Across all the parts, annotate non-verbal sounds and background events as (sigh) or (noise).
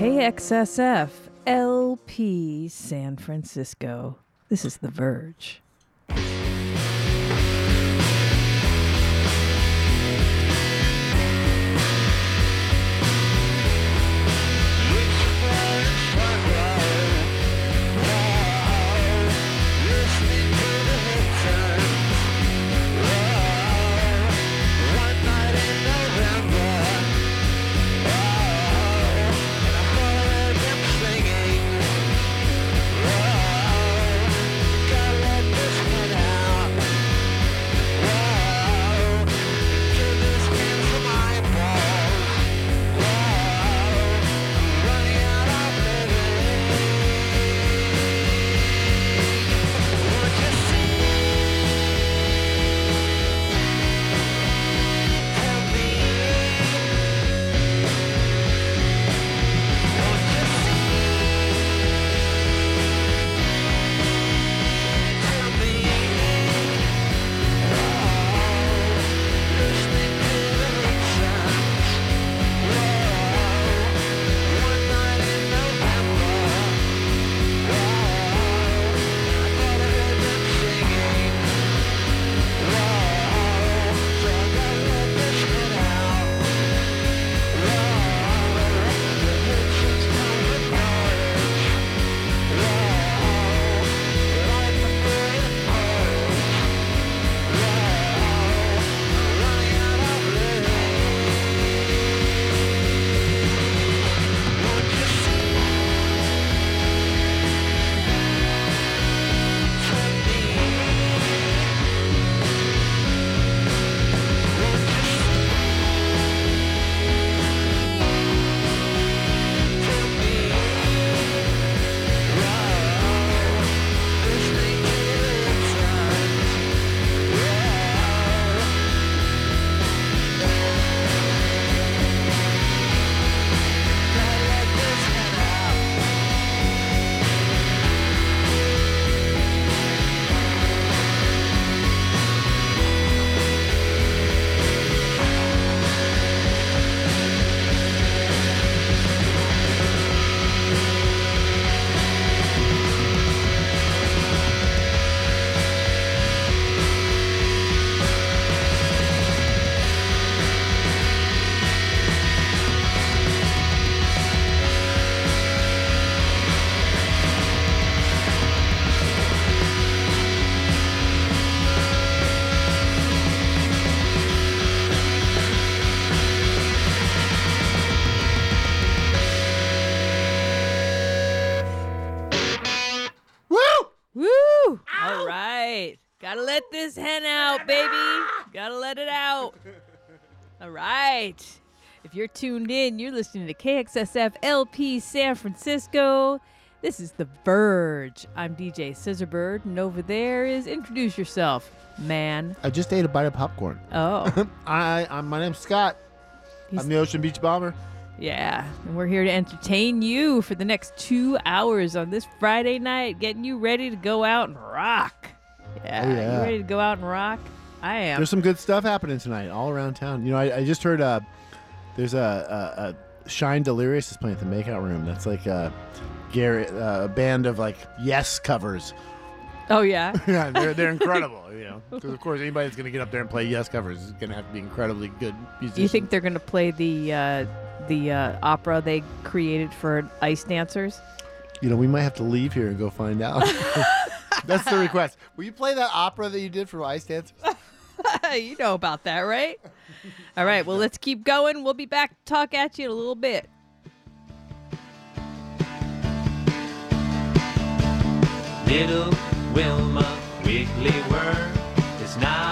KXSF LP San Francisco. This is The Verge. Let it out. (laughs) All right. If you're tuned in, you're listening to KXSF LP San Francisco. This is The Verge. I'm DJ Scissorbird, and over there is introduce yourself, man. I just ate a bite of popcorn. Oh, (laughs) I, I'm, my name's Scott. He's- I'm the Ocean Beach Bomber. yeah. And we're here to entertain you for the next two hours on this Friday night, getting you ready to go out and rock. Yeah. Oh, yeah. You ready to go out and rock? I am. There's some good stuff happening tonight all around town. You know, I, I just heard uh, there's a, a, a Shine Delirious is playing at the Makeout Room. That's like a, uh, a band of like Yes covers. oh, yeah. (laughs) yeah, they're, they're incredible. You know, because of course anybody that's going to get up there and play Yes covers is going to have to be incredibly good musicians. Do you think they're going to play the uh, the uh, opera they created for ice dancers? You know, we might have to leave here and go find out. (laughs) (laughs) That's the request. Will you play that opera that you did for Ice Dancers? (laughs) you know about that, right? All right, well, let's keep going. We'll be back to talk at you in a little bit. Little Wilma Wiggly Worm is not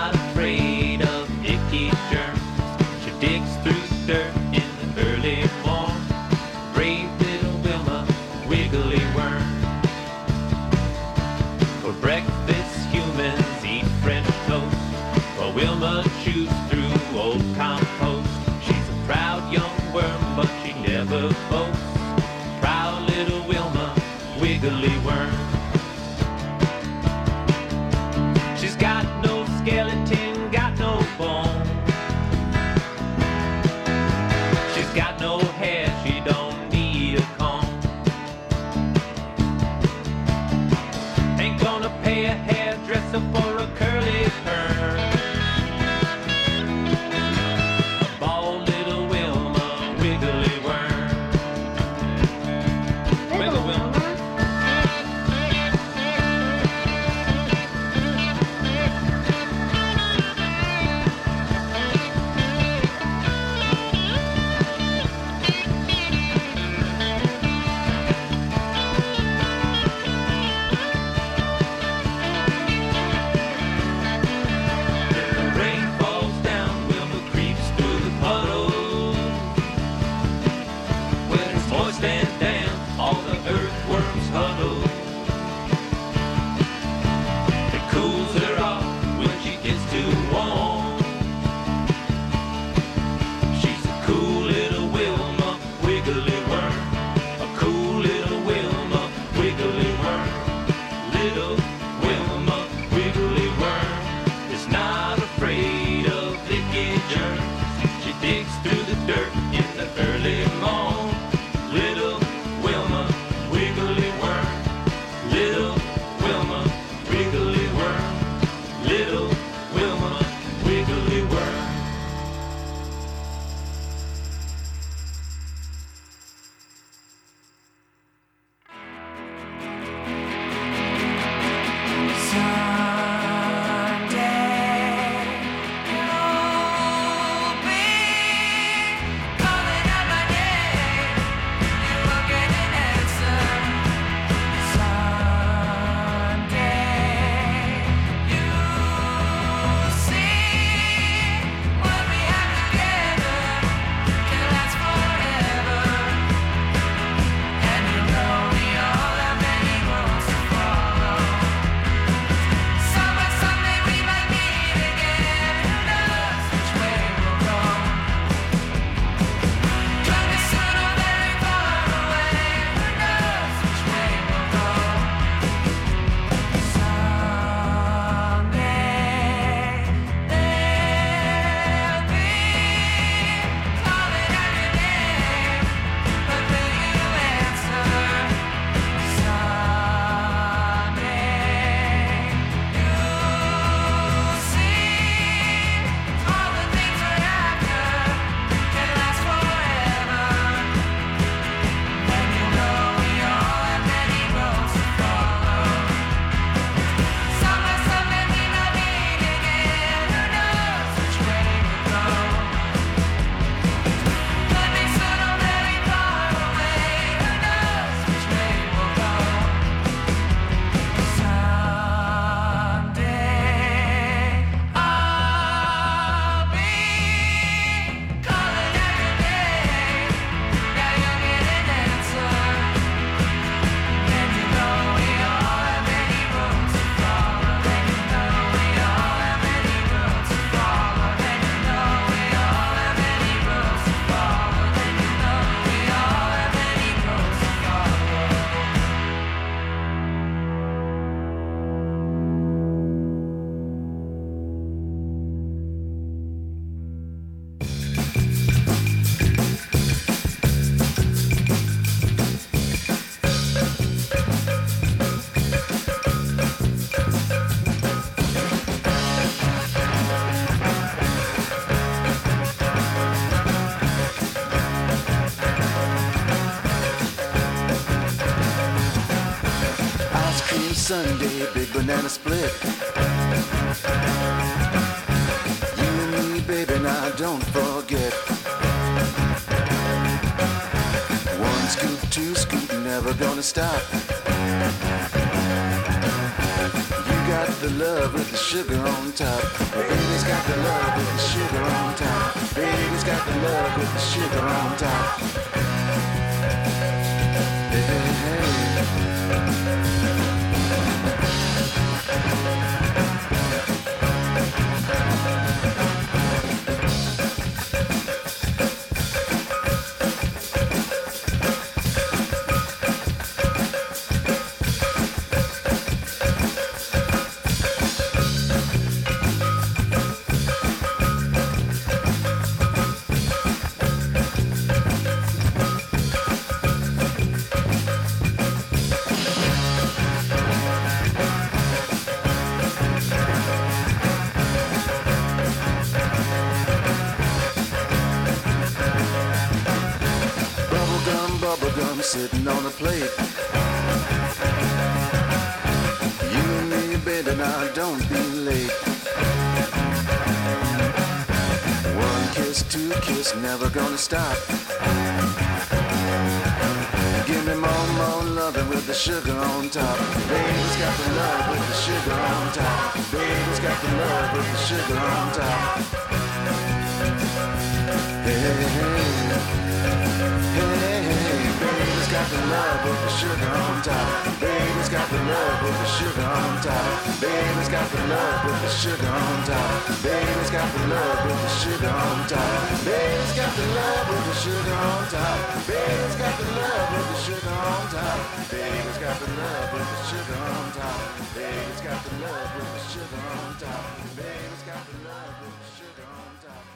supposed Big banana split. You and me, baby, now don't forget. One scoop, two scoop, never gonna stop. You got the love with the sugar on top. Baby's got the love with the sugar on top. Baby's got the love with the sugar on top. Never gonna stop. Give me more, more loving with the sugar on top. Baby's got the love with the sugar on top. Baby's got the love with the sugar on top. Hey, hey, hey. Baby's got the love with the sugar on top. Baby's got the love with the sugar on top. Baby's got the love with the sugar on top. Baby's got the love with the sugar on top. Baby's got the love with the sugar on top. Baby's got the love with the sugar on top. Baby's got the love with the sugar on top. Baby's got the love with the sugar on top. Baby's got the love with the sugar on top.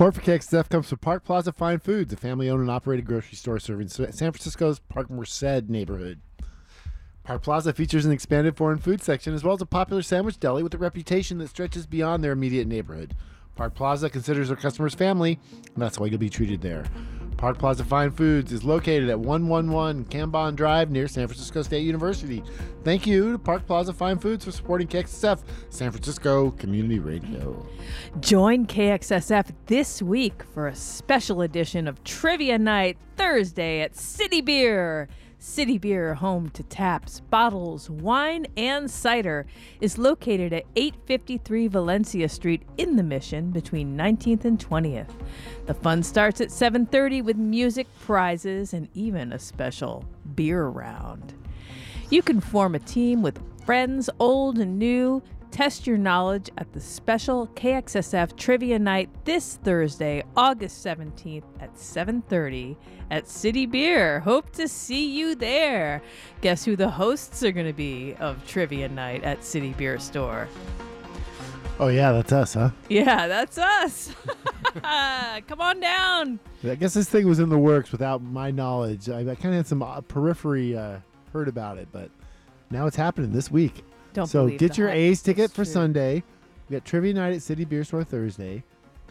Support for KXF comes from Park Plaza Fine Foods, a family-owned and operated grocery store serving San Francisco's Parkmerced neighborhood. Park Plaza features an expanded foreign food section as well as a popular sandwich deli with a reputation that stretches beyond their immediate neighborhood. Park Plaza considers their customers family, and that's why you'll be treated there. Park Plaza Fine Foods is located at 111 Cambon Drive near San Francisco State University. Thank you to Park Plaza Fine Foods for supporting KXSF, San Francisco Community Radio. Join KXSF this week for a special edition of Trivia Night Thursday at City Beer. City Beer, home to taps, bottles, wine, and cider, is located at 853 Valencia Street in the Mission between 19th and 20th. The fun starts at 7:30 with music, prizes, and even a special beer round. You can form a team with friends old and new. Test your knowledge at the special KXSF Trivia Night this Thursday, August 17th at 7:30 at City Beer. Hope to see you there. Guess who the hosts are going to be of Trivia Night at City Beer Store? Oh yeah, that's us, huh? Yeah, that's us. (laughs) Come on down. I guess this thing was in the works without my knowledge. I, I kind of had some uh, periphery uh, heard about it, but now it's happening this week. Don't so get your hype. A's ticket It's for true. Sunday. We got trivia night at City Beer Store Thursday.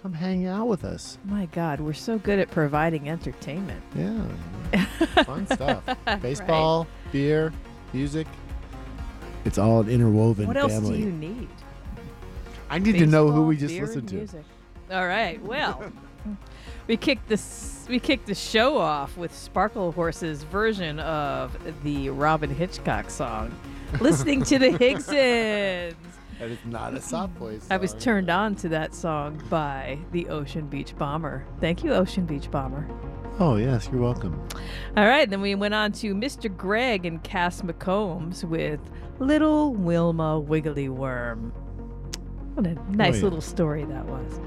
Come hang out with us. My God, we're so good at providing entertainment. Yeah, (laughs) fun stuff. Baseball, beer, music. It's all an interwoven What else family. do you need? I need to know who we just listened to. music. All right. Well, we kicked this we kicked the show off with Sparklehorse's version of the Robyn Hitchcock song, "Listening to the Higsons." That is not a soft voice. I was turned on to that song by the Ocean Beach Bomber. Thank you, Ocean Beach Bomber. Oh yes, you're welcome. All right, then we went on to Mr. Greg and Cass McCombs with Little Wilma Wiggly Worm. What a nice oh, yeah. little story that was.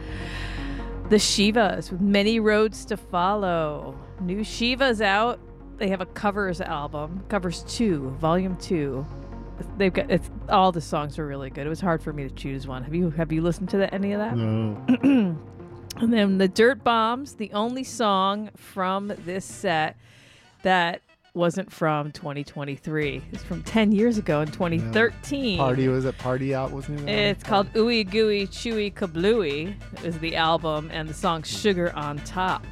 The Shivas with many roads to follow. New Shivas out. They have a covers album, covers two, volume two. They've got it's all the songs are really good. It was hard for me to choose one. Have you have you listened to the, any of that? No. (clears throat) And then the Dirtbombs, the only song from this set that wasn't from 2023. It's from 10 years ago in 2013. Party was it? Party out wasn't it? It's called Ooey Gooey Chewy Kablooey is the album and the song Sugar on Top.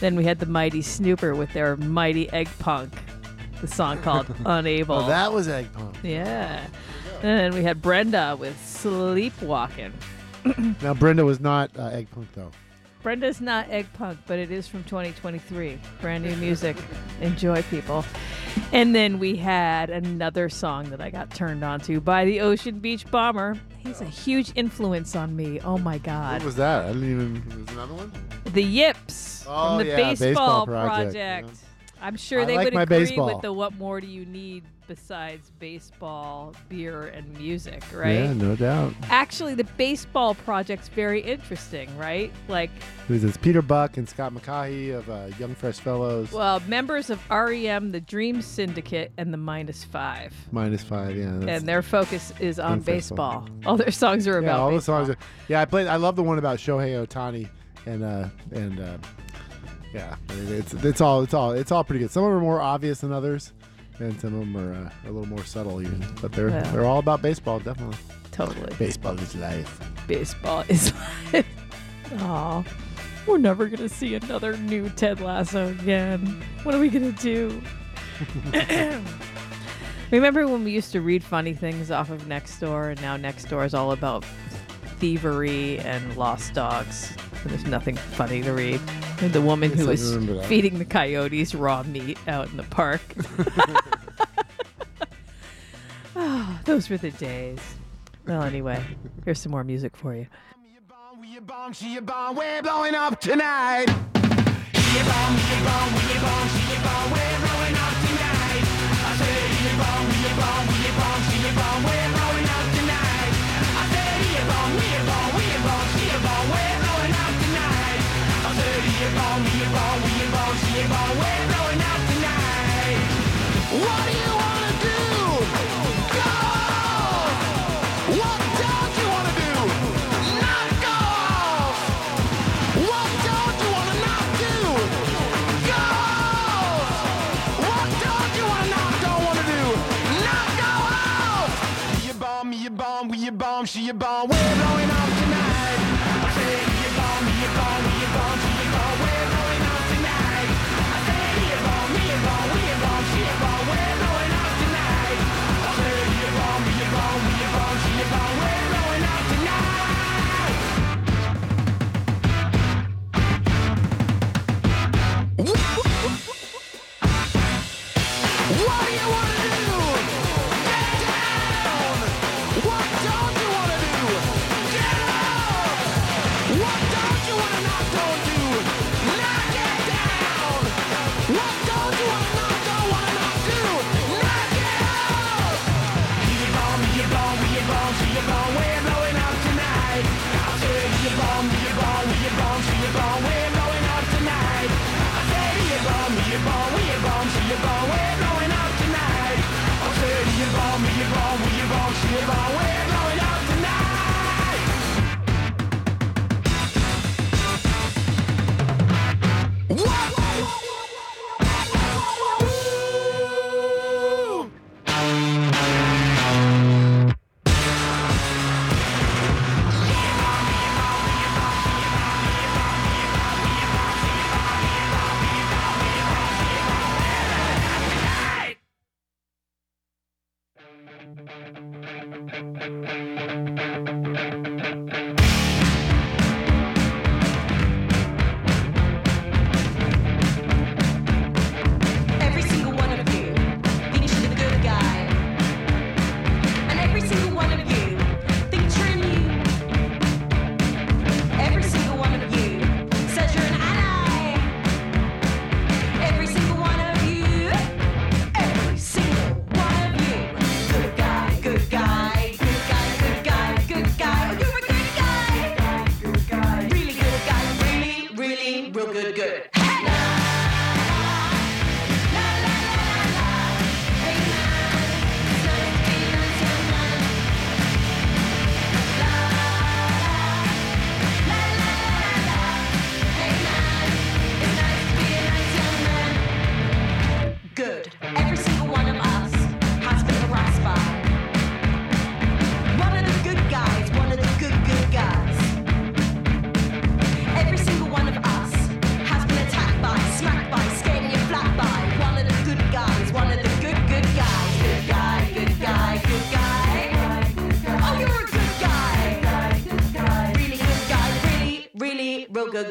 Then we had the Mighty Snooper with their Mighty Egg Punk, the song called (laughs) Unable. Oh, that was Egg Punk. yeah. And we had Brenda with Sleepwalking. (clears throat) Now Brenda was not uh, Egg Punk though. Brenda's not egg punk, but it is from 2023. Brand new music. Enjoy, people. And then we had another song that I got turned on to by the Ocean Beach Bomber. He's a huge influence on me. Oh my God. What was that? I didn't even. Was another one? The Yips Oh, from the yeah, Baseball, Baseball Project. Project, I'm sure I they like would agree baseball. with the what more do you need besides baseball, beer, and music, right? Yeah, no doubt. Actually, the Baseball Project's very interesting, right? Like, Who's this? Peter Buck and Scott McCaughey of uh, Young Fresh Fellows. Well, members of REM, the Dream Syndicate, and the Minus Five. Minus five. Yeah. And their focus is on baseball. All their songs are yeah, about all the songs. Are, yeah, I played. I love the one about Shohei Ohtani and uh and uh, yeah, it's it's all it's all it's all pretty good. Some of them are more obvious than others, and some of them are uh, a little more subtle even. But they're Yeah. they're all about baseball, definitely. Totally. Baseball is life. Baseball is life. Aw. We're never going to see another new Ted Lasso again. What are we going to do? (laughs) (clears throat) Remember when we used to read funny things off of Nextdoor, and now Nextdoor is all about thievery and lost dogs? And there's nothing funny to read. And (laughs) the woman who was feeding the coyotes raw meat out in the park. oh, (laughs) (sighs) those were the days. Well, anyway, here's some more music for you. We a bomb, she a bomb, we're blowing up tonight. She a bomb, we a bomb, we a bomb, she a bomb, we're blowing up tonight. Bomb, she a bomb, we're blowing What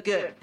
good,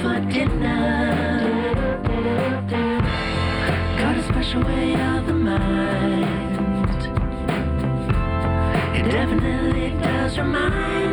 for dinner. Got a special way of the mind. It definitely does remind.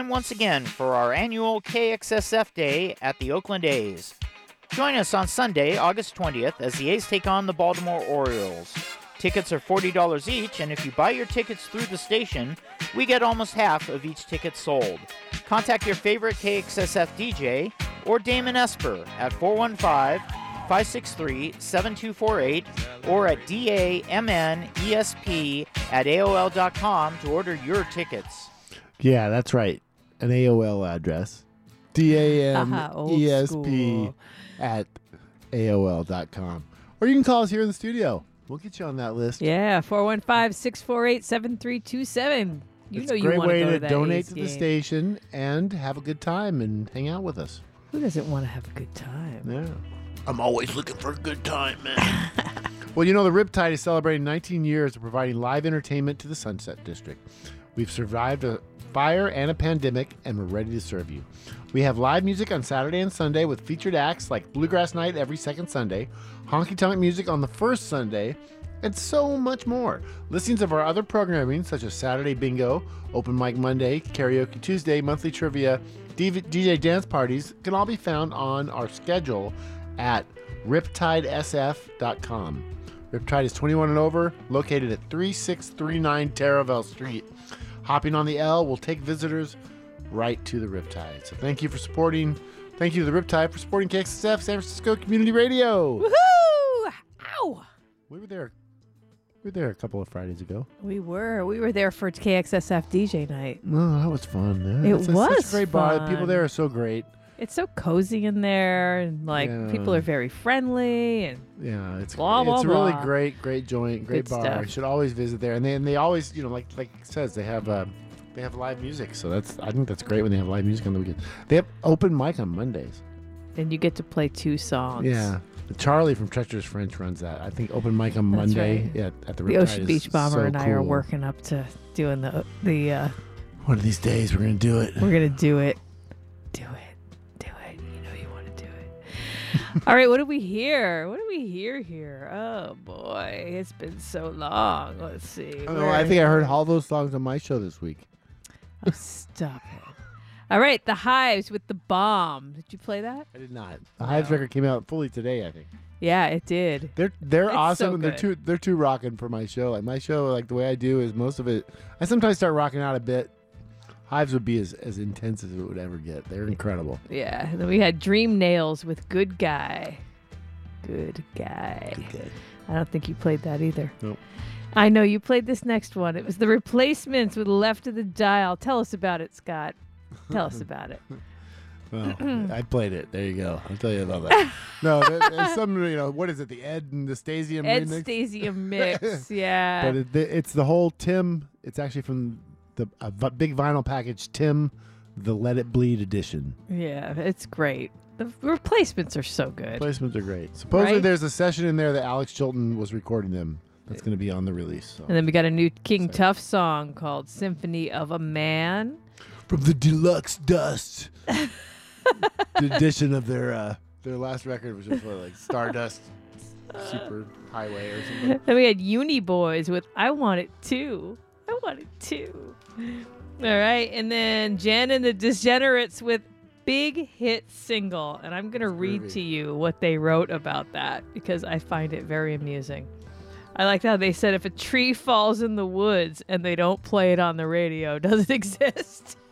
Time once again for our annual KXSF Day at the Oakland A's. Join us on Sunday, August 20th, as the A's take on the Baltimore Orioles. Tickets are $40 each, and if you buy your tickets through the station, we get almost half of each ticket sold. Contact your favorite KXSF DJ or Damon Esper at 415 563 7248 or at DAMNESP at AOL.com to order your tickets. Yeah, that's right. An AOL address. D A M Haha, old E S P school. at AOL.com. Or you can call us here in the studio. We'll get you on that list. Yeah, 415 648 7327. You it's know a you great want way to go to to donate A's to the game. station and have a good time and hang out with us. Who doesn't want to have a good time? Yeah. I'm always looking for a good time, man. (laughs) well, you know, the Riptide is celebrating 19 years of providing live entertainment to the Sunset District. We've survived a fire and a pandemic, and we're ready to serve you. We have live music on Saturday and Sunday with featured acts like Bluegrass Night every second Sunday, honky tonk music on the first Sunday, and so much more. Listings of our other programming, such as Saturday Bingo, Open Mic Monday, Karaoke Tuesday, Monthly Trivia, DJ dance parties, can all be found on our schedule at riptidesf.com. Riptide is 21 and over, located at 3639 Taraval Street. Hopping on the L will take visitors right to the Riptide. So thank you for supporting. Thank you to the Riptide for supporting KXSF San Francisco Community Radio. Woohoo! Ow! We were there. We were there a couple of Fridays ago. We were. We were there for KXSF DJ night. Oh, that was fun. Yeah, It it's- it's such was a great bar. The People there are so great. It's so cozy in there, and like people are very friendly, and Yeah, it's Blah, blah, it's a really blah. great, great joint, great Good bar. stuff. You should always visit there, and they and they always, you know, like like it says, they have uh, they have live music. So that's I think that's great when they have live music on the weekend. They have open mic on Mondays. and you get to play two songs. Yeah, Charlie from Treacherous French runs that. I think open mic on That's Monday right. at, at the The Riptide Ocean is Beach Bomber so and I are cool. working up to doing the the. Uh, One of these days we're gonna do it. we're gonna do it. All right. What do we hear? What do we hear here? Oh boy, it's been so long. Let's see. I, Where- I think I heard all those songs on my show this week. Oh, stop it. All right, the Hives with the bomb. Did you play that? I did not. The Hives record came out fully today. I think. Yeah, it did. They're they're It's awesome so and they're good. too they're too rocking for my show. Like my show, like the way I do is most of it. I sometimes start rocking out a bit. Hives would be as, as intense as it would ever get. They're incredible. Yeah. And then we had Dream Nails with Good Guy. Good Guy. I don't think you played that either. Nope. I know you played this next one. It was the replacements with Left of the Dial. Tell us about it, Scott. Tell us about it. (laughs) Well, (clears throat) I played it. There you go. I'll tell you about that. (laughs) no, there, there's some you know what is it? The Ed and the Stasium Ed remix. Stasium (laughs) mix. Yeah. But it, it's the whole Tim. It's actually from the a v- big vinyl package. Tim, the Let It Bleed edition. yeah, it's great. The replacements are so good. Placements are great. Supposedly, Right? there's a session in there that Alex Chilton was recording them. That's going to be on the release. So. And then we got a new King. Tuff song called Symphony of a Man. from the deluxe dust the edition of their uh their last record which was what, like stardust super highway or something Then we had Uni Boys with I Want It Too. I Want It Too. All right. And then Jen and the Degenerates with Big Hit Single. And I'm going to read groovy. to you what they wrote about that because I find it very amusing. I liked how they said if a tree falls in the woods and they don't play it on the radio, (laughs) does it exist? (laughs)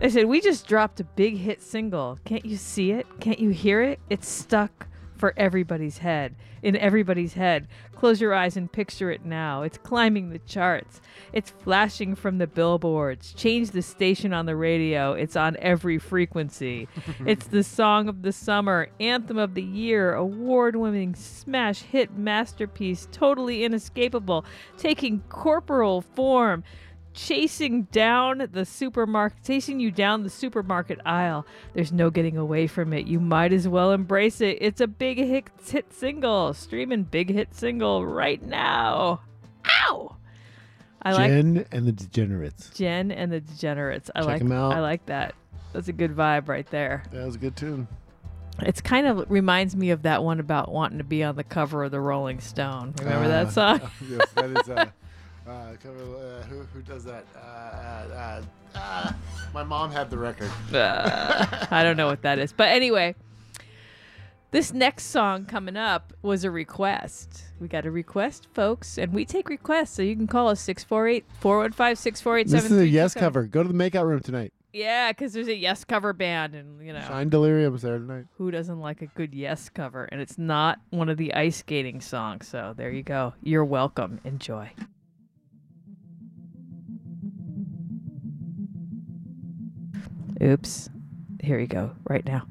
They said, We just dropped a big hit single. Can't you see it? Can't you hear it? It's stuck for everybody's head, in everybody's head. Close your eyes and picture it now. It's climbing the charts. It's flashing from the billboards. Change the station on the radio. It's on every frequency. (laughs) it's the song of the summer, anthem of the year, award winning smash hit masterpiece, totally inescapable, taking corporal form chasing down the supermarket chasing you down the supermarket aisle. There's no getting away from it. You might as well embrace it. It's a big hit, hit single. Streaming big hit single right now. Ow! I like jen and the degenerates. Jen and the degenerates. I Check like 'em out. i like that. That's a good vibe right there. That was a good tune. It's kind of reminds me of that one about wanting to be on the cover of the rolling stone. Remember Uh, that song? (laughs) Yes that is uh Uh, cover, uh, who, who does that? Uh, uh, uh, my mom had the record. (laughs) Uh, I don't know what that is. But anyway, this next song coming up was a request. We got a request, folks, and we take requests. So you can call us 648 415 648 This is a yes cover. Go to the makeout room tonight. Yeah, because there's a yes cover band, and you know. Shine Delirium's there tonight. Who doesn't like a good yes cover? And it's not one of the ice skating songs. So there you go. You're welcome. Enjoy. Oops. Here you go, right now.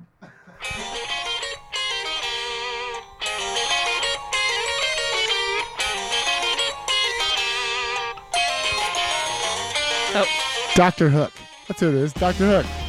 Oh, Doctor Hook. That's who it is. Doctor Hook.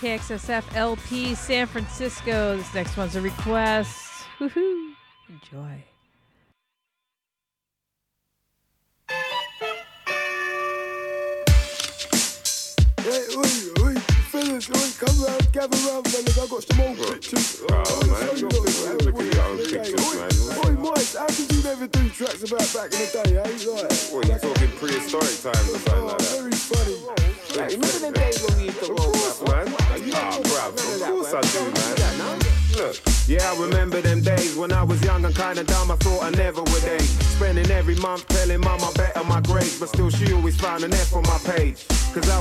KXSF LP San Francisco. This next one's a request.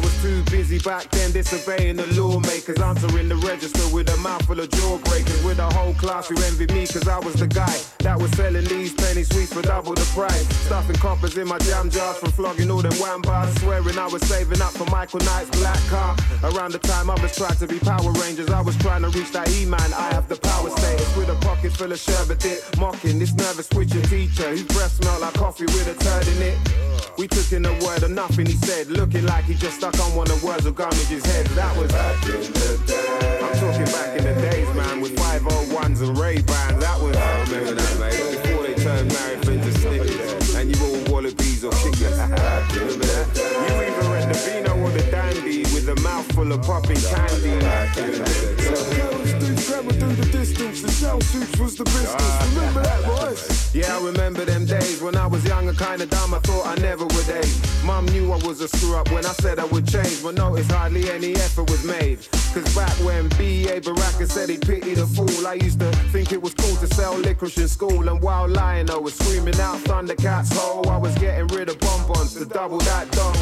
Was too busy back then disobeying the lawmakers, answering the register with a mouthful of jawbreakers. With a whole class who envied me cause I was the guy that was selling these penny sweets for double the price. Stuffing coppers in my jam jars from flogging all them wham bars. Swearing I was saving up for Michael Knight's black car. Around the time others tried to be Power Rangers, I was trying to reach that He-Man. I have the power status with a pocket full of sherbet dip. Mocking this nervous switching teacher whose breath smelled like coffee with a turd in it. We took in a word of nothing he said, looking like he just stuck on one of Worzel Gummidge's head. That was back in the day. I'm talking back in the days, man, with 501s and Ray Bans. That was. I remember that, mate. Before they turned marathon to Snickers, and you all wallabies or kickers. remember that? You either read the Beano or the Dandy with a mouthful of popping candy. Girls do through the distance. The shell suits was the business. Ah, remember that, boys? Yeah, I remember them days when I was young and kinda dumb. I thought I never would age. Mum knew I was a screw up when I said I would change, but noticed hardly any effort was made. Cause back when B.A. Baracus said he'd pity the fool, I used to think it was cool to sell licorice in school. And while lying, I was screaming out Thundercats ho. I was getting rid of bonbons to double that dough.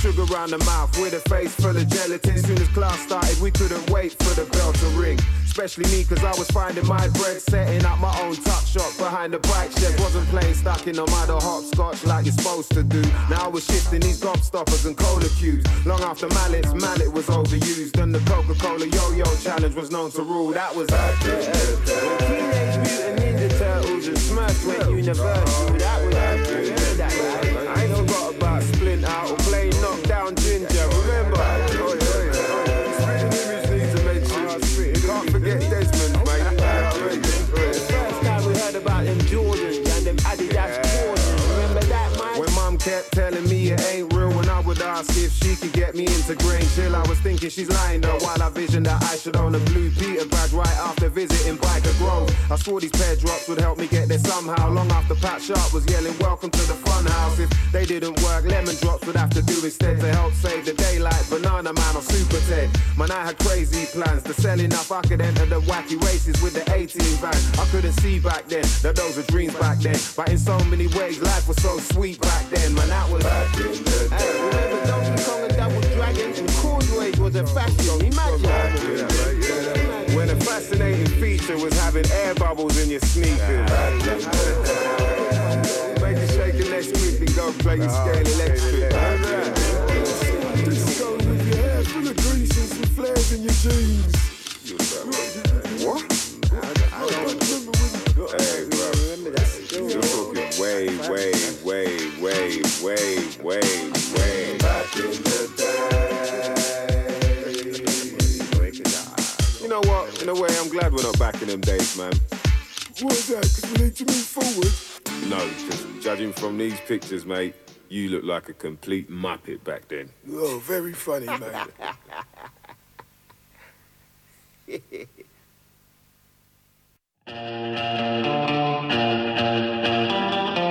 Sugar around the mouth with a face full of gelatin. Soon as class started, we couldn't wait for the bell to ring. Especially me, cause I was finding my bread, setting up my own tuck shop behind the bike shed. Wasn't playing stuck in no matter hopscotch like you're supposed to do. Now I was shifting these gobstoppers and cola cubes. Long after Mallett's, mallet was overused. And the Coca Cola yo yo challenge was known to rule. That was out. Teenage Mutant Ninja Turtles and Smurfs went universal. That was kept telling me it ain't ask if she could get me into Grange Hill, I was thinking she's lying though. While I visioned that I should own a blue Peter badge right after visiting Byker Grove. I swore these pear drops would help me get there somehow. Long after Pat Sharp was yelling, Welcome to the fun house. If they didn't work, lemon drops would have to do instead to help save the day like Banana Man or Super Ted. Man, I had crazy plans to sell enough I could enter the wacky races with the A-Team van. I couldn't see back then that those were dreams back then. But in so many ways, life was so sweet back then. Man, that was back in the day. Hey, remember Donkey Kong and Double Dragon and Causeways was a fashion. Imagine. When a fascinating feature was having air bubbles in your sneakers. Make you shake your go play your Scalextric. Disco with your hair full of grease and some flares in your jeans. What? Hey, bro. You're talking way, way, way, way, way, way, way the You know what? In a way, I'm glad we're not back in them days, man. What's that? Because we need to move forward. No, because judging from these pictures, mate, you look like a complete muppet back then. Oh, very funny, man. (laughs) (laughs)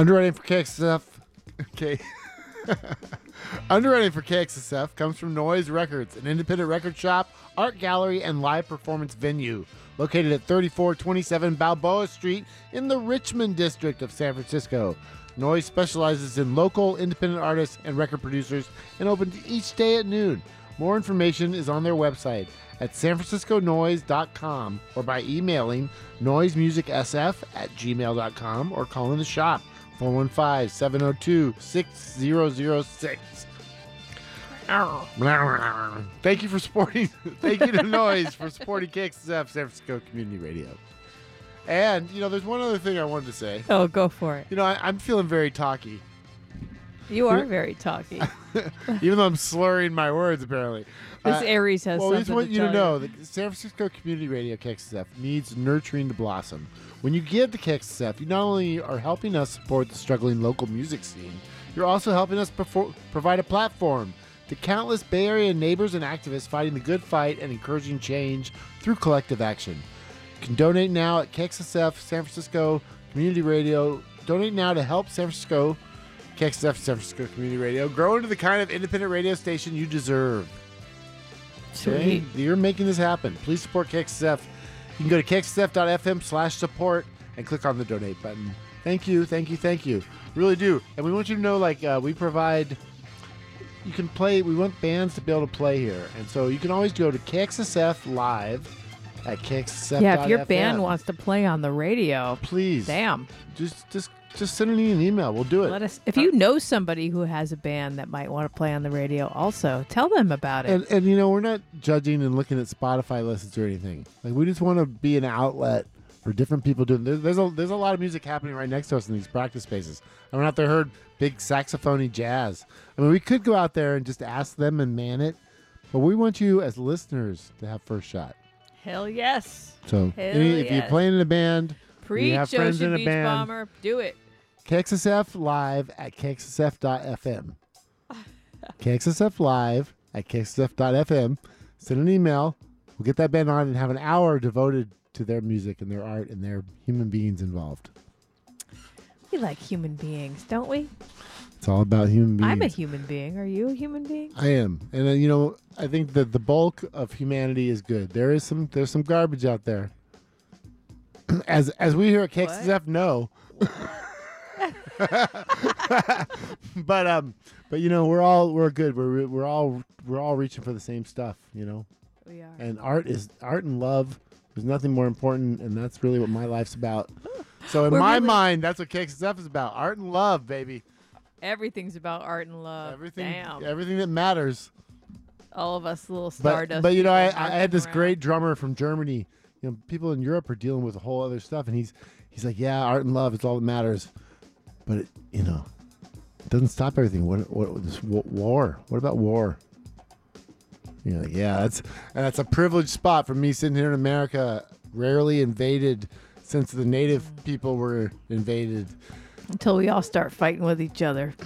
Underwriting for KXSF. Okay. (laughs) Underwriting for KXSF comes from Noise Records, an independent record shop, art gallery, and live performance venue located at 3427 Balboa Street in the Richmond district of San Francisco. Noise specializes in local independent artists and record producers and opens each day at noon. More information is on their website at sanfrancisconoise.com or by emailing noisemusicsf at gmail.com or calling the shop 415-702-6006. Thank you for supporting. (laughs) Thank you to Noise for supporting KXSF San Francisco Community Radio. And you know, there's one other thing I wanted to say. Oh, go for it. You know, I, I'm feeling very talky, You are very talky. (laughs) even though I'm slurring my words. Apparently, This Uh, Aries has well, we just want to you to know that San Francisco Community Radio KXSF needs nurturing to blossom. When you give to KXSF, you not only are helping us support the struggling local music scene, you're also helping us perfor- provide a platform to countless Bay Area neighbors and activists fighting the good fight and encouraging change through collective action. You can donate now at KXSF San Francisco Community Radio. Donate now to help San Francisco, KXSF San Francisco Community Radio, grow into the kind of independent radio station you deserve. Okay? You're making this happen. Please support KXSF. You can go to kxsf.fm slash support and click on the donate button. Thank you, thank you, thank you. Really do. And we want you to know, like, uh, we provide, you can play, we want bands to be able to play here. And so you can always go to KXSF live at KXSF. Yeah, if your band wants to play on the radio, please. Damn. Just, just, just send me an email. We'll do it. Let us. If you know somebody who has a band that might want to play on the radio, also tell them about it. And, and you know, we're not judging and looking at Spotify lists or anything. Like we just want to be an outlet for different people doing. There's, there's a there's a lot of music happening right next to us in these practice spaces. I went out there, heard big saxophony jazz. I mean, we could go out there and just ask them and man it, but we want you as listeners to have first shot. Hell yes. So Hell any, if you're playing in a band, Preach, you have friends Ocean in a Beach band, Bomber. Do it. KXSF live at KXSF.fm. (laughs) KXSF live at KXSF.fm. Send an email. We'll get that band on and have an hour devoted to their music and their art and their human beings involved. We like human beings, don't we? It's all about human beings. I'm a human being. Are you a human being? I am, and uh, you know, I think that the bulk of humanity is good. There is some, there's some garbage out there. (clears throat) as as we here at KXSF know. (laughs) (laughs) but um, but you know, we're all we're good. We're we're all we're all reaching for the same stuff. You know. We are. And art is art and love. There's nothing more important, and that's really what my life's about. So in We're my really- mind, that's what KXSF is about: art and love, baby. Everything's about art and love. Everything, Damn. everything that matters. All of us little But stardust. but you know, I, I had this marching great drummer from Germany. You know, people in Europe are dealing with a whole other stuff, and he's he's like, yeah, art and love is all that matters. But it, you know, it doesn't stop everything. What what this war? What about war? You know, yeah, that's and that's a privileged spot for me sitting here in America, rarely invaded since the native people were invaded. Until we all start fighting with each other. (clears throat)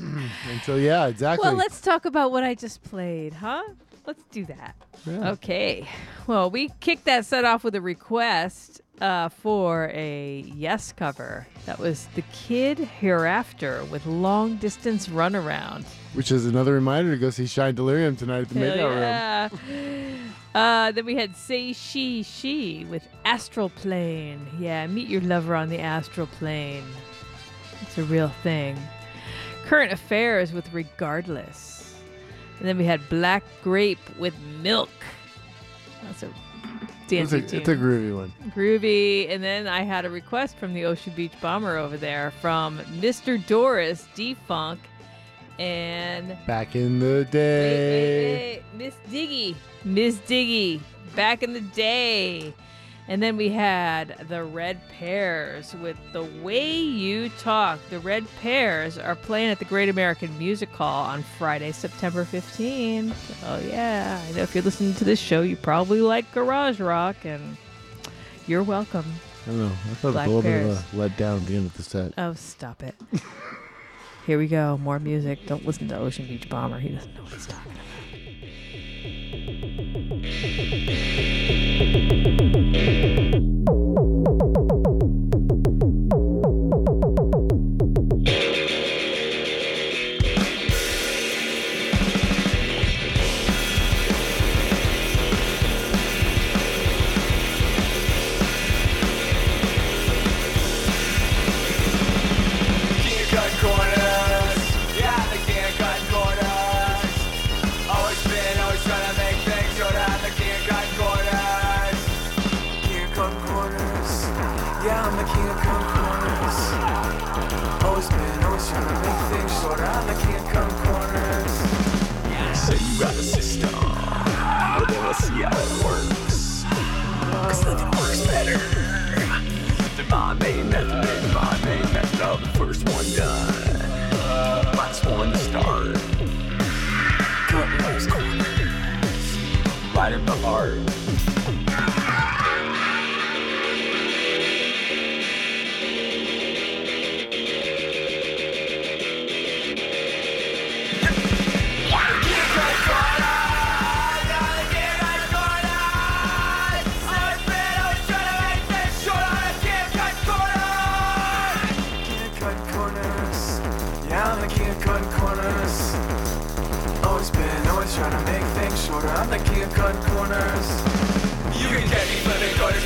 And so yeah, exactly. Well, let's talk about what I just played, huh? Let's do that. Yeah. Okay. Well, we kicked that set off with a request uh, for a Yes cover. That was The Kid Hereafter with Long Distance Runaround. Which is another reminder to go see Shine Delirium tonight at the Hell Makeout Room. yeah. Uh, then we had Say She She with Astral Plane. Yeah, meet your lover on the astral plane. It's a real thing. Current Affairs with Regardless. And then we had Black Grape with Milk. That's a It's dancing a, it's a groovy one. Groovy. And then I had a request from the Ocean Beach Bomber over there from Mr. Doris Defunk and Back in the day. Miss Diggy. Miss Diggy. Back in the day. And then we had the Red Pears with The Way You Talk. The Red Pears are playing at the Great American Music Hall on Friday, September 15th. Oh, yeah. I know if you're listening to this show, you probably like garage rock, and you're welcome. I don't know. I thought Black it was a little Bears. bit of a let down at the end of the set. Oh, stop it. Here we go. More music. Don't listen to Ocean Beach Bomber. He doesn't know what he's talking about. Thank you. better.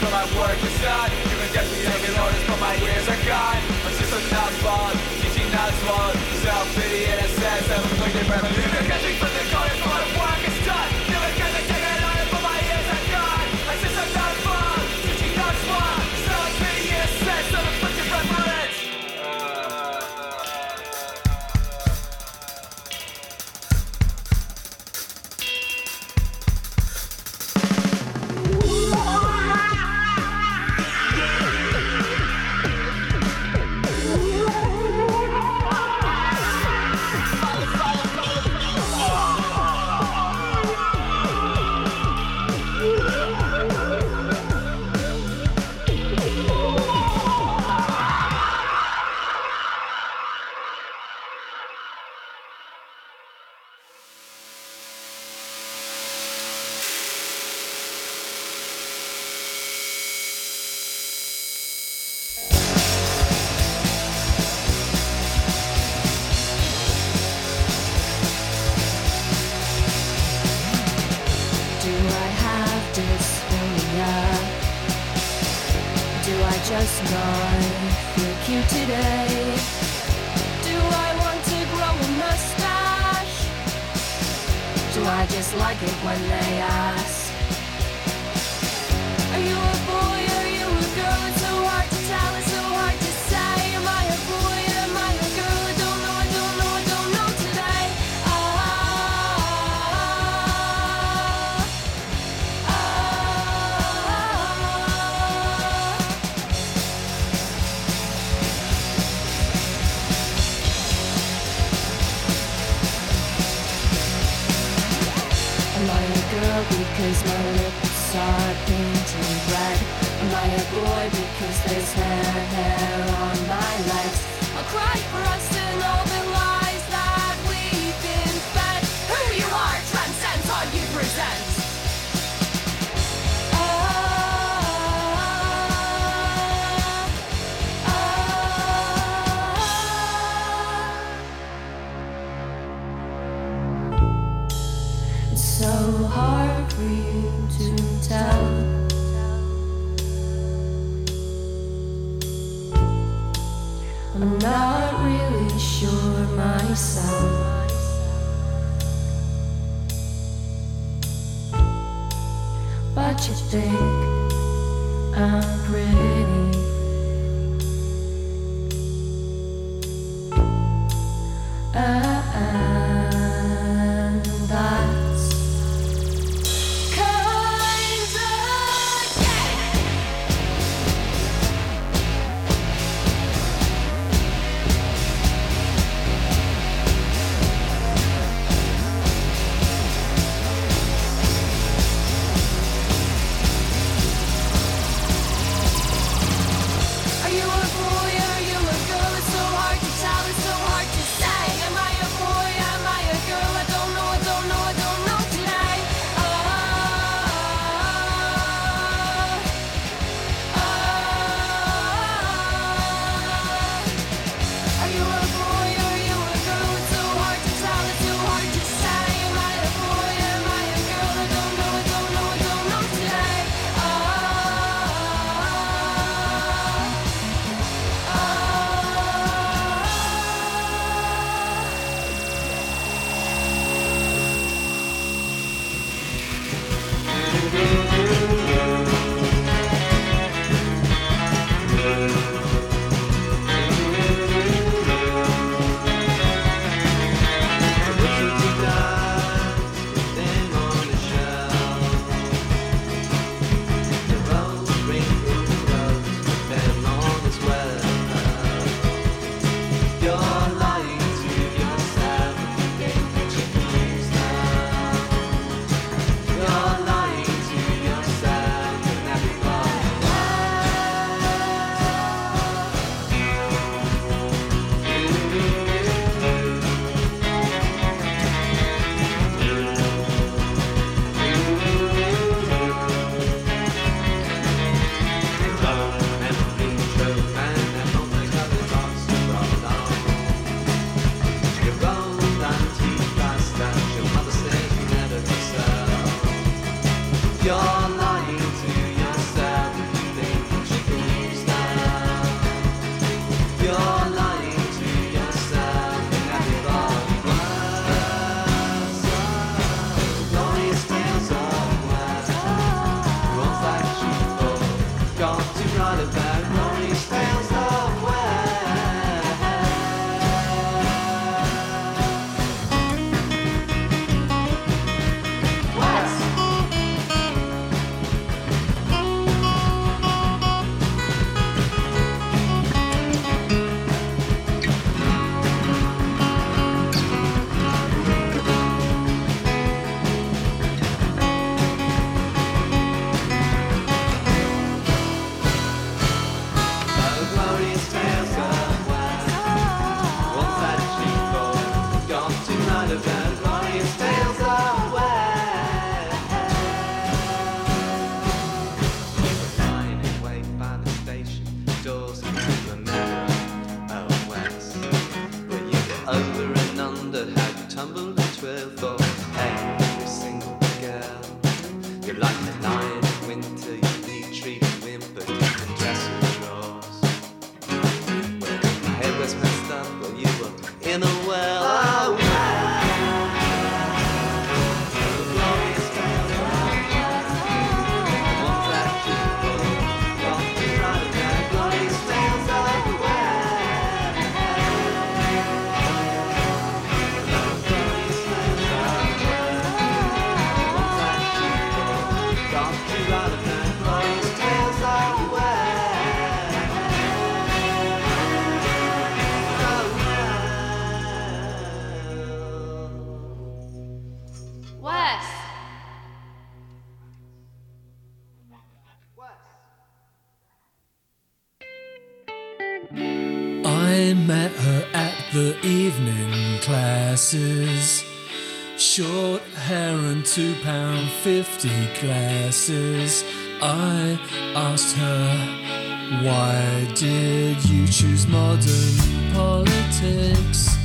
artist, my work is done You can definitely take an artist, but my ears are gone. I'm not a teaching not one. Self-pity in a sense, I'm afflicted Am I a girl because my lips are painted red? Am I a boy because there's hair, hair on my legs? I'll cry for us to know But you think I'm pretty. 50 glasses. I asked her, Why did you choose modern politics?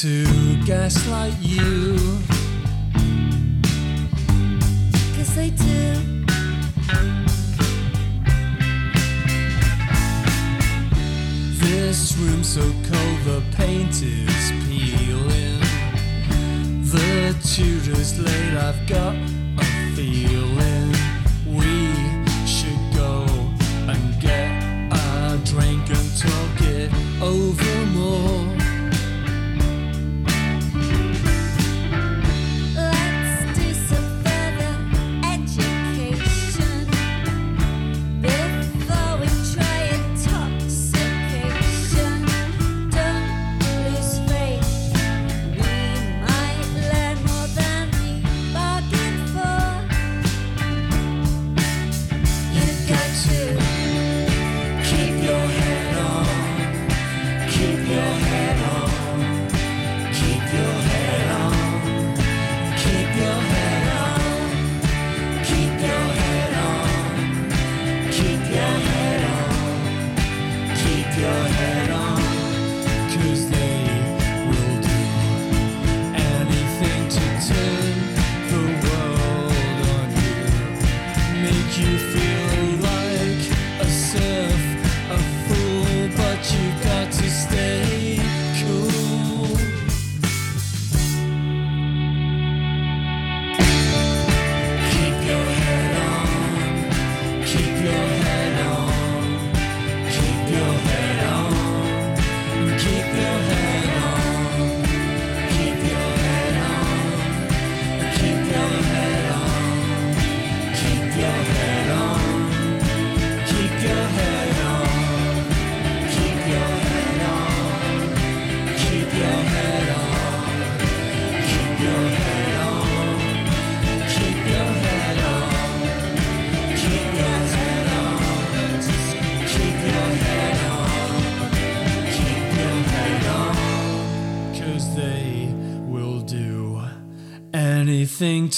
to gaslight you.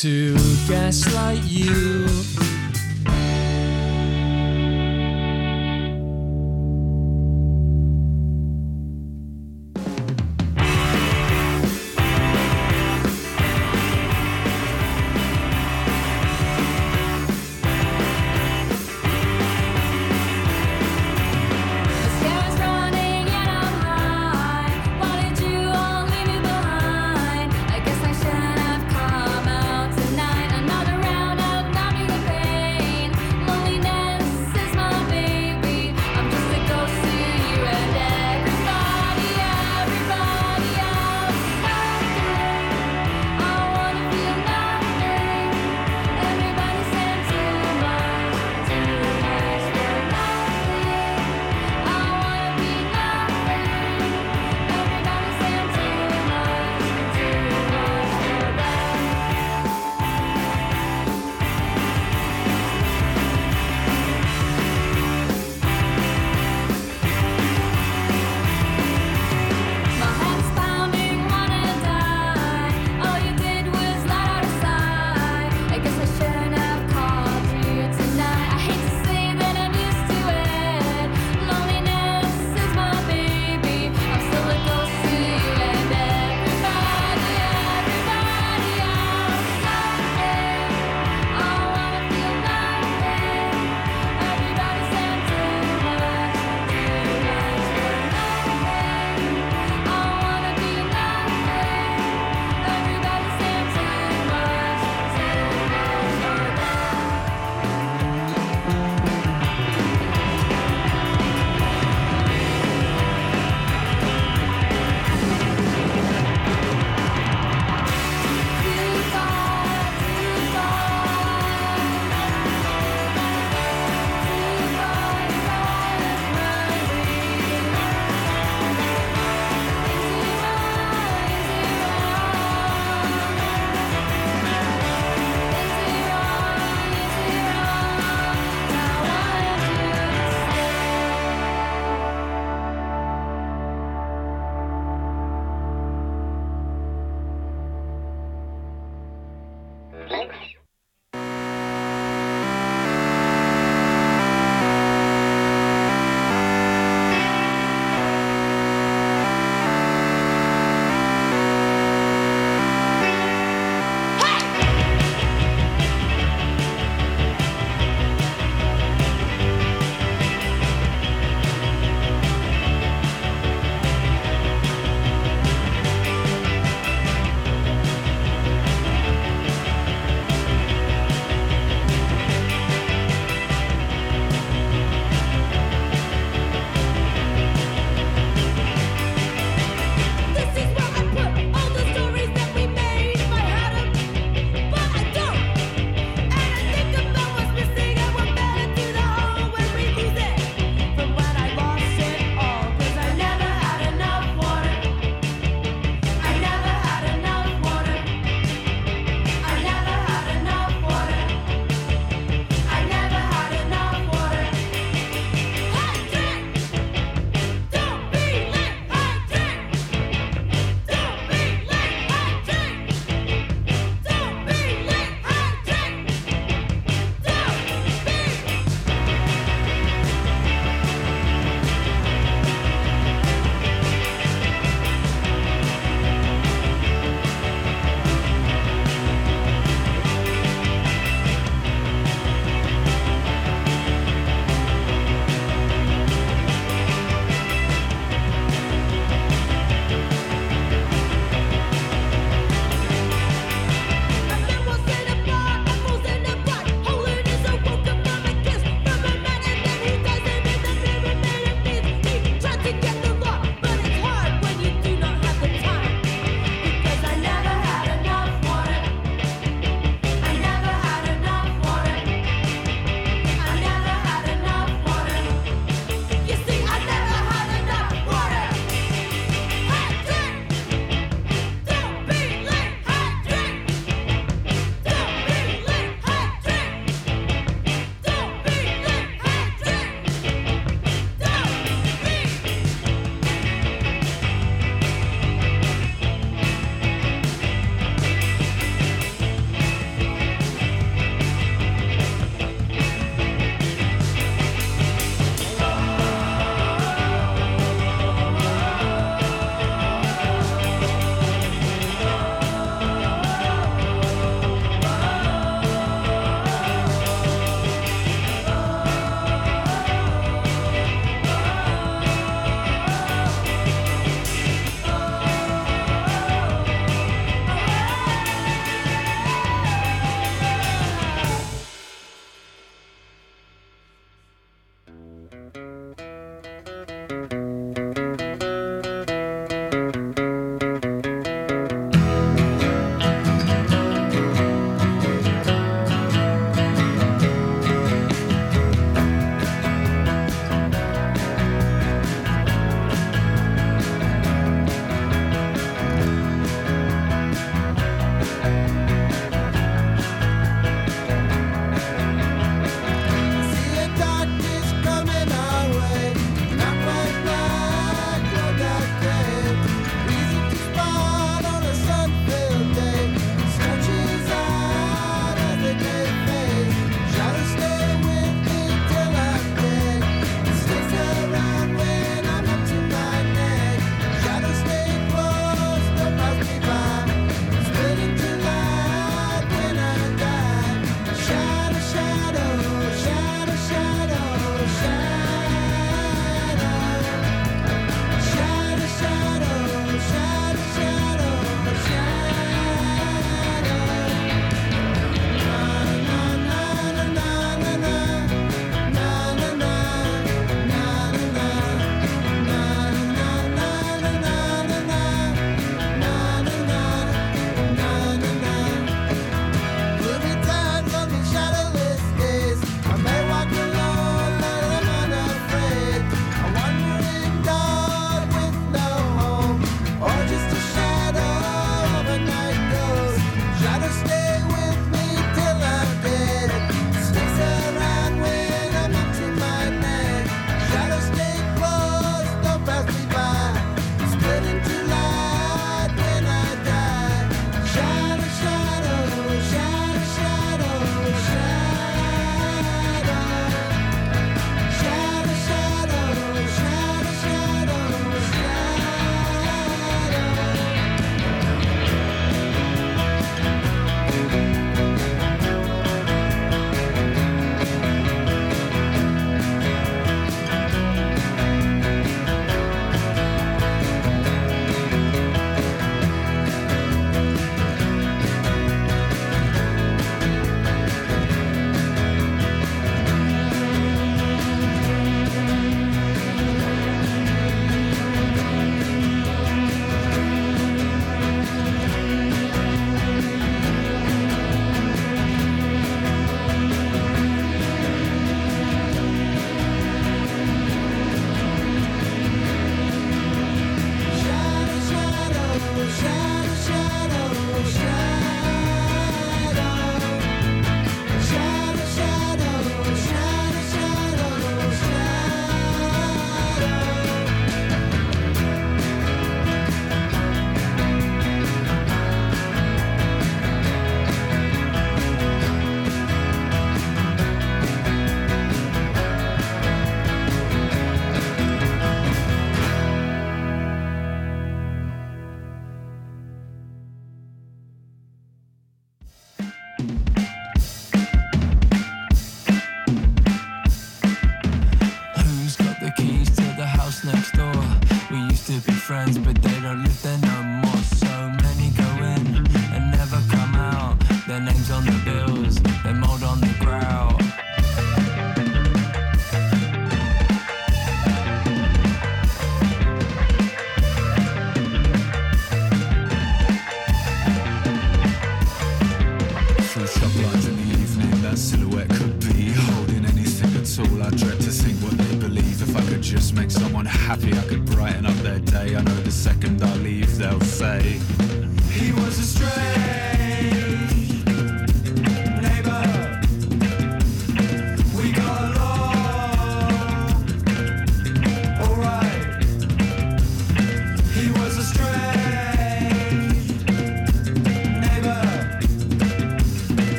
to gaslight you.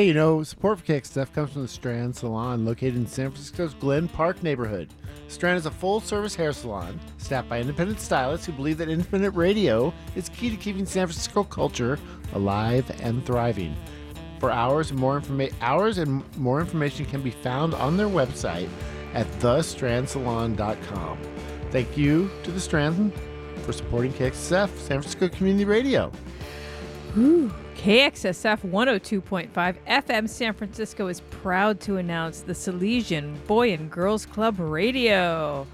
Hey, you know, support for Stuff comes from the Strand Salon, located in San Francisco's Glen Park neighborhood. Strand is a full service hair salon staffed by independent stylists who believe that independent radio is key to keeping San Francisco culture alive and thriving. For hours and more informa- hours and more information can be found on their website at thestrandsalon.com. Thank you to the Strand for supporting KXSF San Francisco Community Radio. Whew. KXSF 102.5 FM San Francisco is proud to announce the Salesian Boy and Girls Club Radio.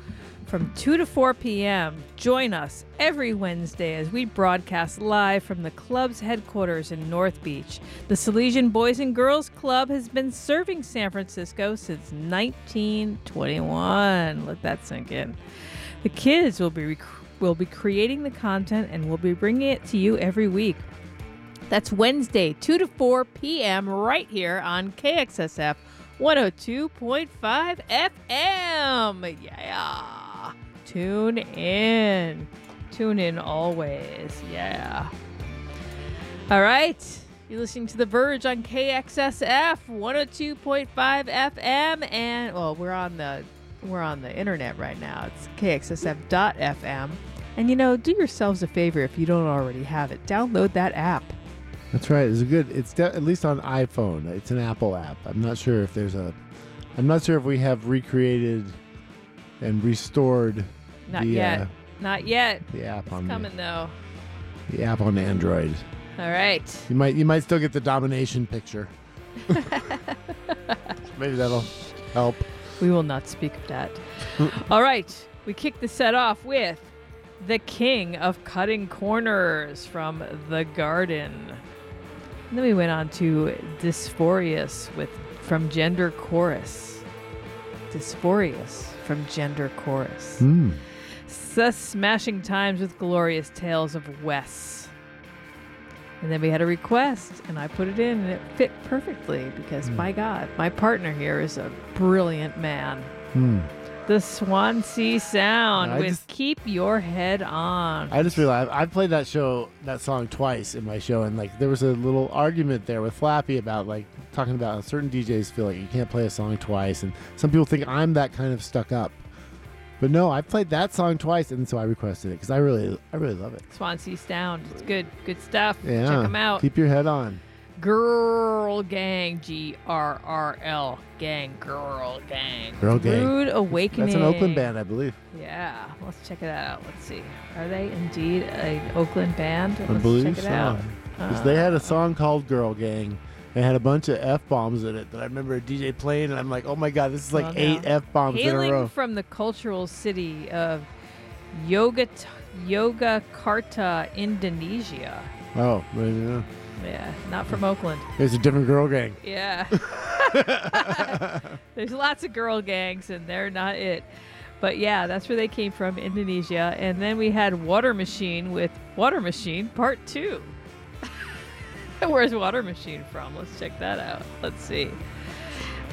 From 2 to 4 p.m., join us every Wednesday as we broadcast live from the club's headquarters in North Beach. The Salesian Boys and Girls Club has been serving San Francisco since 1921. Let that sink in. The kids will be rec- will be creating the content and we'll be bringing it to you every week. That's Wednesday, 2 to 4 p.m., right here on KXSF 102.5 FM. Yeah. Tune in. Tune in always. Yeah. All right. You're listening to The Verge on KXSF 102.5 FM and well, we're on the we're on the internet right now. It's kxsf.fm. And you know, do yourselves a favor if you don't already have it. Download that app. That's right. It's a good. It's de- at least on iPhone. It's an Apple app. I'm not sure if there's a. I'm not sure if we have recreated and restored Not the yet. Uh, Not yet. the app It's on the, coming though. the app on Android. All right. You might you might still get the domination picture. (laughs) Maybe that'll help. We will not speak of that. All right. We kick the set off with The King of Cutting Corners from The Garden. And then we went on to Dysphorious with from Gender Chorus. Dysphorious from Gender Chorus. Hmm. The Smashing Times with Glorious Tales of Wes. And then we had a request, and I put it in, and it fit perfectly because, Hmm. my God, my partner here is a brilliant man. Hmm. The Swansea Sound I with just- Keep Your Head On. I just realized I played that show that song twice in my show, and like there was a little argument there with Flappy about like talking about certain DJs feel like you can't play a song twice, and some people think I'm that kind of stuck up. But no, I played that song twice, and so I requested it because I really, I really love it. Swansea Sound. It's good. Good stuff. Yeah, Check them out. Keep your head on. Girl Gang. G R R L. Gang. Girl Gang. Girl Gang. Rude Awakening. That's an Oakland band, I believe. Yeah. Let's check it out. Let's see. Are they indeed an Oakland band? I Let's believe check it so. out. 'Cause they had Uh, a song called "Girl Gang." They had a bunch of f bombs in it that I remember a DJ playing, and I'm like, "Oh my god, this is like well, no. eight f bombs in a Hailing row." from the cultural city of Yoga Yogyakarta, Indonesia. Oh, well, yeah. Yeah, not from Oakland. It's a different girl gang. Yeah. (laughs) (laughs) There's lots of girl gangs, and they're not it. But yeah, that's where they came from, Indonesia. And then we had Water Machine with Water Machine Part 2. (laughs) Where's Water Machine from? Let's check that out. Let's see.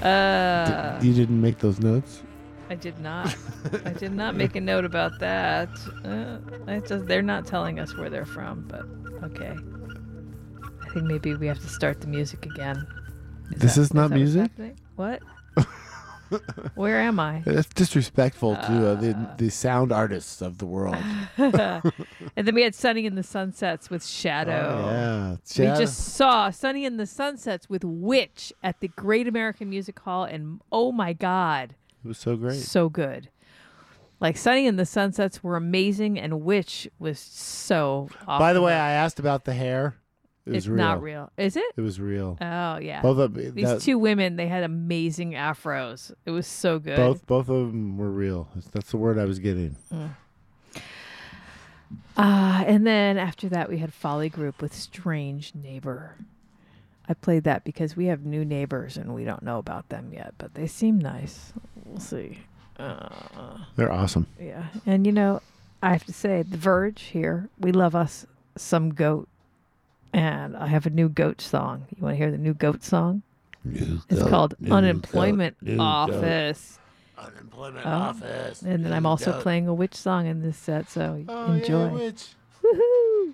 Uh, you didn't make those notes. I did not. I did not make a note about that. Uh, just, they're not telling us where they're from, but okay. I think maybe we have to start the music again. This that- is not what's music? What? Where am I? (laughs) That's disrespectful to uh, the the sound artists of the world. (laughs) and then we had Sonny in the Sunsets with Shadow. Oh, yeah. We just saw Sonny in the Sunsets with Witch at the Great American Music Hall, and oh my God, It was so great. so good. Like Sonny and the Sunsets were amazing, and Witch was so. Off By the way. I asked about the hair. It was it's real. not real, is it? It was real. Oh yeah. Both of these that- two women, they had amazing afros. It was so good. Both both of them were real. That's the word I was getting. Mm. Uh, and then after that, we had Folly Group with Strange Neighbor. I played that because we have new neighbors and we don't know about them yet, but they seem nice. We'll see. Uh, They're awesome. yeah. And you know, I have to say, The Verge here, we love us some goat. And I have a new goat song. You want to hear the new goat song? it's goat, called new Unemployment goat, new goat. Office. Unemployment Oh. office. And then I'm also playing a witch song in this set, so Oh, enjoy. Yeah, witch. Woohoo!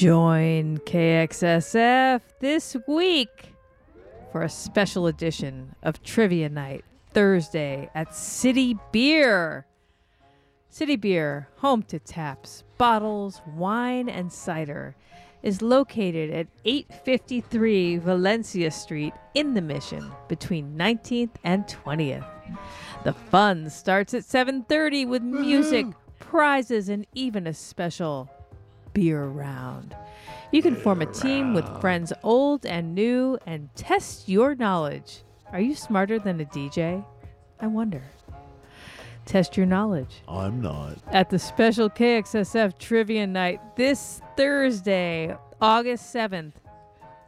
Join KXSF this week for a special edition of Trivia Night Thursday at City Beer. City Beer, home to taps, bottles, wine, and cider, is located at 853 Valencia Street in the Mission between 19th and 20th. The fun starts at 7:30 with music, prizes, and even a special beer round. You can form a team with friends old and new and test your knowledge. Are you smarter than a DJ? I wonder. Test your knowledge I'm not. at the special KXSF Trivia Night this Thursday, August 7th,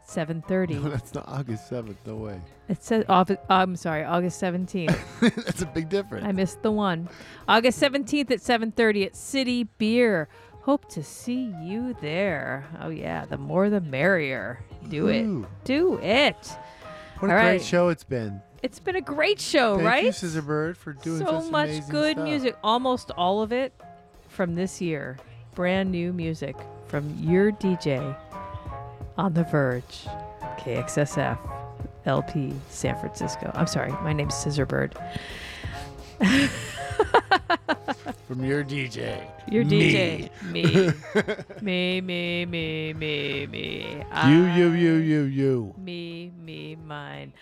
7:30. No, that's not August 7th. No way. It says August, I'm sorry, August 17th. (laughs) that's a big difference. I missed the one. August 17th at 7:30 at City Beer. Hope to see you there. Oh yeah, the more the merrier. Do it. Do it. What a All great right. show it's been. It's been a great show, Thank right? you, Scissor Bird, for doing so much good stuff. music. Almost all of it from this year. Brand new music from your DJ on the Verge, KXSF, LP, San Francisco. I'm sorry, my name's Scissor Bird. (laughs) From your DJ. Your Me. DJ. Me. (laughs) me, me, me, me, me. You, I- you, you, you, you. Me, me, mine.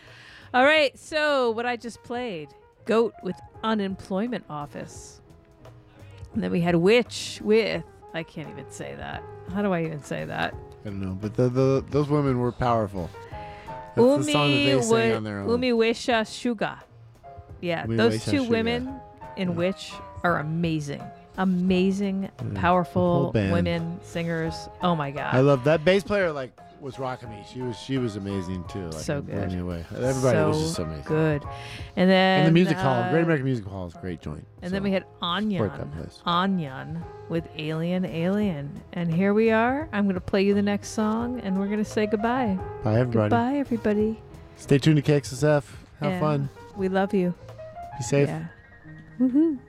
All right, so what I just played Goat with Unemployment Office. And then we had Witch with, I can't even say that. How do I even say that? I don't know, but the, the those women were powerful. That's the song that they sang Wi- on their own. Umi Wesha Shuga. Yeah, Umi those two Shuga. women in Witch are amazing. Amazing, Mm, powerful women singers. Oh my God. I love that bass player. Like was rocking me. She was she was amazing too. Like, so good. me away. Everybody was just so amazing. Good. And then And the music hall, uh, Great American Music Hall is a great joint. And then we had Anyan. Anyan with Alien Alien. And here we are. I'm going to play you the next song and we're going to say goodbye. Bye, everybody. Goodbye, everybody. Stay tuned to KXSF. Have Yeah. fun. We love you. Be safe. Yeah. Woohoo.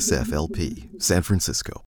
KXSF LP, San Francisco.